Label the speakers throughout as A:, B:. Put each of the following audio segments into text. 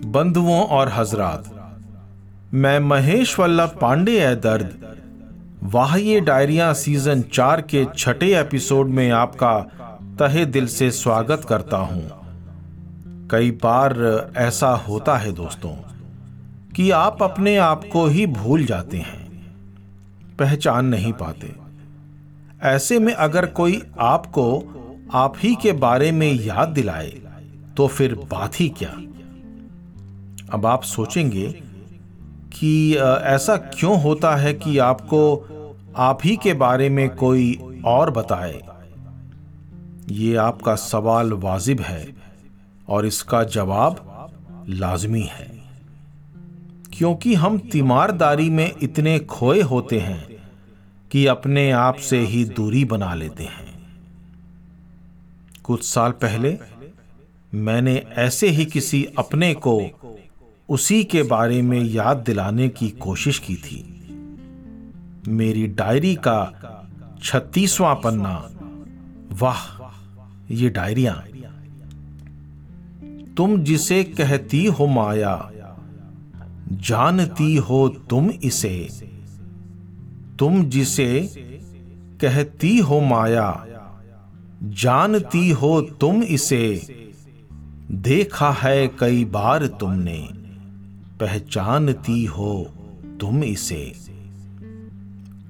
A: बंधुओं और हजरात, मैं महेश वल्लभ पांडे है दर्द। वाह ये डायरिया सीज़न चार के छठे एपिसोड में आपका तहे दिल से स्वागत करता हूँ। कई बार ऐसा होता है दोस्तों कि आप अपने आप को ही भूल जाते हैं, पहचान नहीं पाते। ऐसे में अगर कोई आपको आप ही के बारे में याद दिलाए तो फिर बात ही क्या? अब आप सोचेंगे कि ऐसा क्यों होता है कि आपको आप ही के बारे में कोई और बताए? ये आपका सवाल वाजिब है और इसका जवाब लाजमी है। क्योंकि हम तीमारदारी में इतने खोए होते हैं कि अपने आप से ही दूरी बना लेते हैं। कुछ साल पहले मैंने ऐसे ही किसी अपने को उसी के बारे में याद दिलाने की कोशिश की थी। मेरी डायरी का छत्तीसवां पन्ना। वाह, ये डायरिया। तुम जिसे कहती हो माया, जानती हो तुम इसे। तुम जिसे कहती हो माया, जानती हो तुम इसे। देखा है कई बार तुमने। पहचानती हो तुम इसे।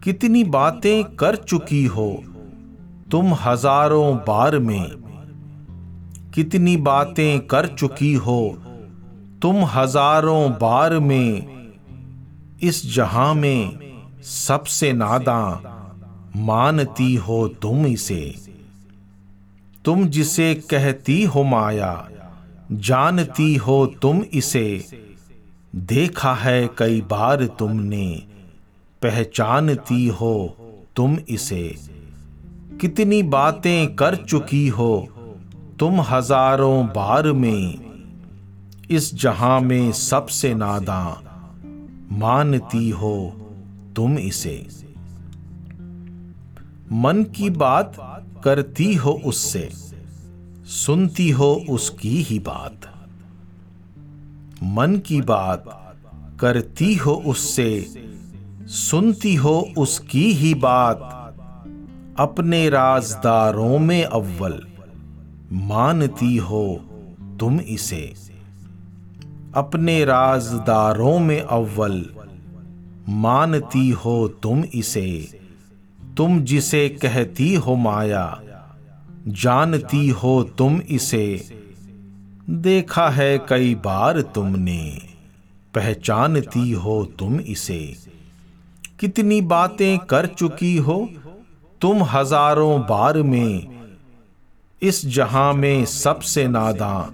A: कितनी बातें कर चुकी हो तुम हज़ारों बार में। कितनी बातें कर चुकी हो तुम हज़ारों बार में। इस जहाँ में सबसे नादा मानती हो तुम इसे। तुम जिसे कहती हो माया, जानती हो तुम इसे। देखा है कई बार तुमने, पहचानती हो तुम इसे। कितनी बातें कर चुकी हो तुम हज़ारों बार में, इस जहाँ में सबसे नादा, मानती हो तुम इसे। मन की बात करती हो उससे, सुनती हो उसकी ही बात। मन की बात करती हो उससे, सुनती हो उसकी ही बात, अपने राजदारों में अव्वल, मानती हो तुम इसे। अपने राजदारों में अव्वल, मानती हो तुम इसे। तुम जिसे कहती हो माया, जानती हो तुम इसे। देखा है कई बार तुमने। पहचानती हो तुम इसे। कितनी बातें कर चुकी हो। तुम हज़ारों बार में। इस जहाँ में सबसे नादा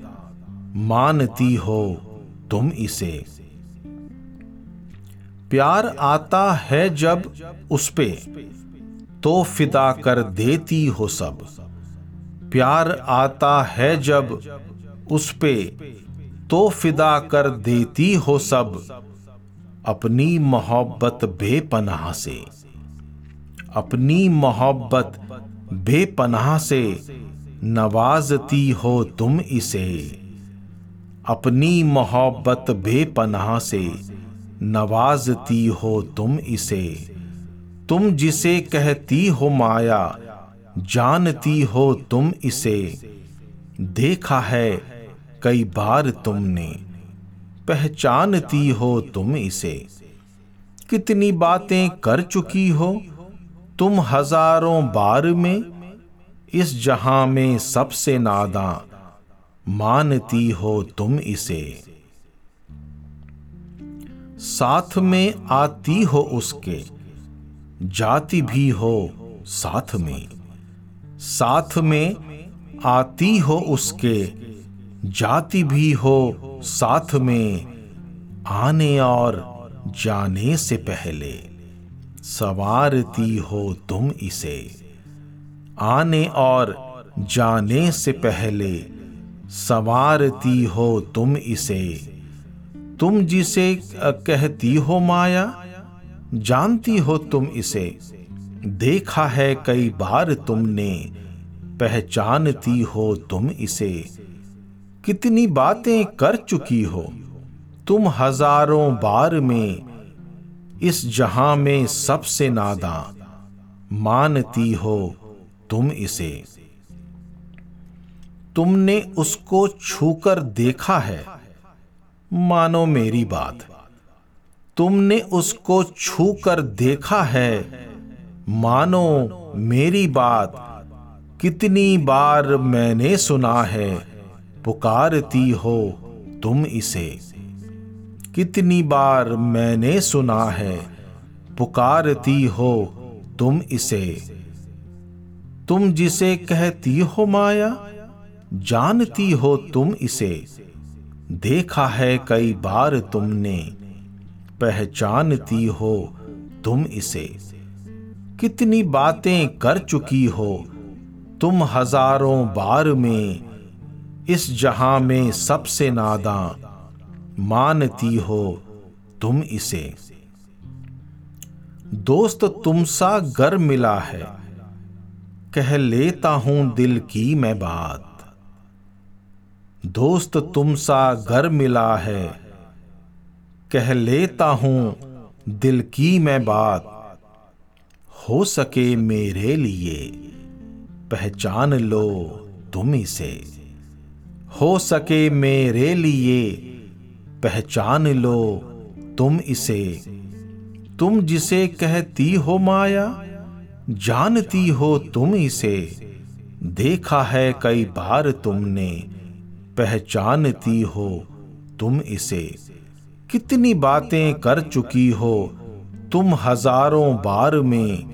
A: मानती हो तुम इसे। प्यार आता है जब उस पे। तो फिदा कर देती हो सब। प्यार आता है जब उस पे तो फिदा कर देती हो सब अपनी मोहब्बत बेपनाह से। अपनी मोहब्बत बेपनाह से नवाजती हो तुम इसे। अपनी मोहब्बत बेपनाह से नवाजती हो तुम इसे। तुम जिसे कहती हो माया, जानती हो तुम इसे। देखा है कई बार तुमने पहचानती हो तुम इसे। कितनी बातें कर चुकी हो तुम हज़ारों बार में, इस जहाँ में सबसे नादा मानती हो तुम इसे। साथ में आती हो उसके, जाति भी हो साथ में। साथ में आती हो उसके जाति भी हो साथ में, आने और जाने से पहले। सवारती हो तुम इसे। आने और जाने से पहले, सवारती हो तुम इसे। तुम जिसे कहती हो माया, जानती हो तुम इसे। देखा है कई बार तुमने, पहचानती हो तुम इसे। कितनी बातें कर चुकी हो। तुम हज़ारों बार में इस जहाँ में सबसे नादा मानती हो तुम इसे। तुमने उसको छूकर देखा है। मानो मेरी बात। तुमने उसको छूकर देखा है। मानो मेरी बात। कितनी बार मैंने सुना है। पुकारती हो तुम इसे। कितनी बार मैंने सुना है, पुकारती हो तुम इसे। तुम जिसे कहती हो माया, जानती हो तुम इसे। देखा है कई बार तुमने, पहचानती हो तुम इसे। कितनी बातें कर चुकी हो, तुम हज़ारों बार में इस जहाँ में सबसे नादा मानती हो तुम इसे। दोस्त तुमसा गर मिला है, कह लेता हूँ दिल की मैं बात। दोस्त तुमसा गर मिला है, कह लेता हूँ दिल की मैं बात। हो सके मेरे लिए, पहचान लो तुम इसे। हो सके मेरे लिए। पहचान लो तुम इसे। तुम जिसे कहती हो माया, जानती हो तुम इसे। देखा है कई बार तुमने, पहचानती हो तुम इसे। कितनी बातें कर चुकी हो तुम हज़ारों बार में।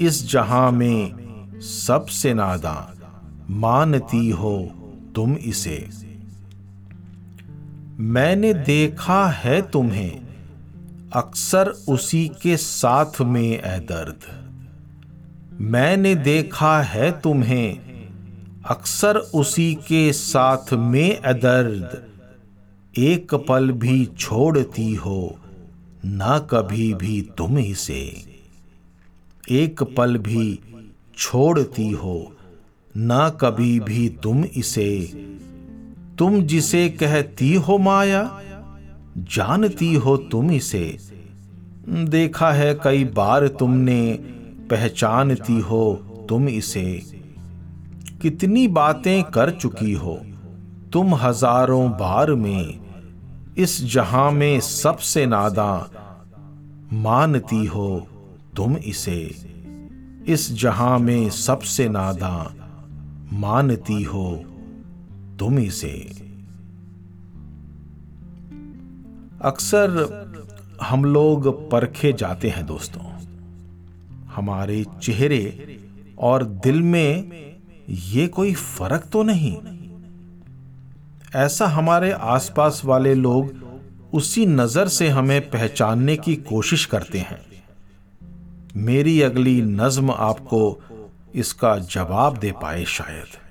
A: इस जहाँ में सबसे नादा मानती हो तुम इसे। मैंने देखा है तुम्हें, अक्सर उसी के साथ में ए दर्द। मैंने देखा है तुम्हें, अक्सर उसी के साथ में अदर्द एक पल भी छोड़ती हो, ना कभी भी तुम इसे। एक पल भी छोड़ती हो ना कभी भी तुम इसे। तुम जिसे कहती हो माया, जानती हो तुम इसे। देखा है कई बार तुमने, पहचानती हो तुम इसे। कितनी बातें कर चुकी हो, तुम हज़ारों बार में। इस जहाँ में सबसे नादा, मानती हो तुम इसे। इस जहाँ में सबसे नादा मानती हो तुम इसे। अक्सर हम लोग परखे जाते हैं दोस्तों। हमारे चेहरे और दिल में ये कोई फ़र्क तो नहीं। ऐसा हमारे आसपास वाले लोग उसी नज़र से हमें पहचानने की कोशिश करते हैं। मेरी अगली नज्म आपको इसका जवाब दे पाए शायद।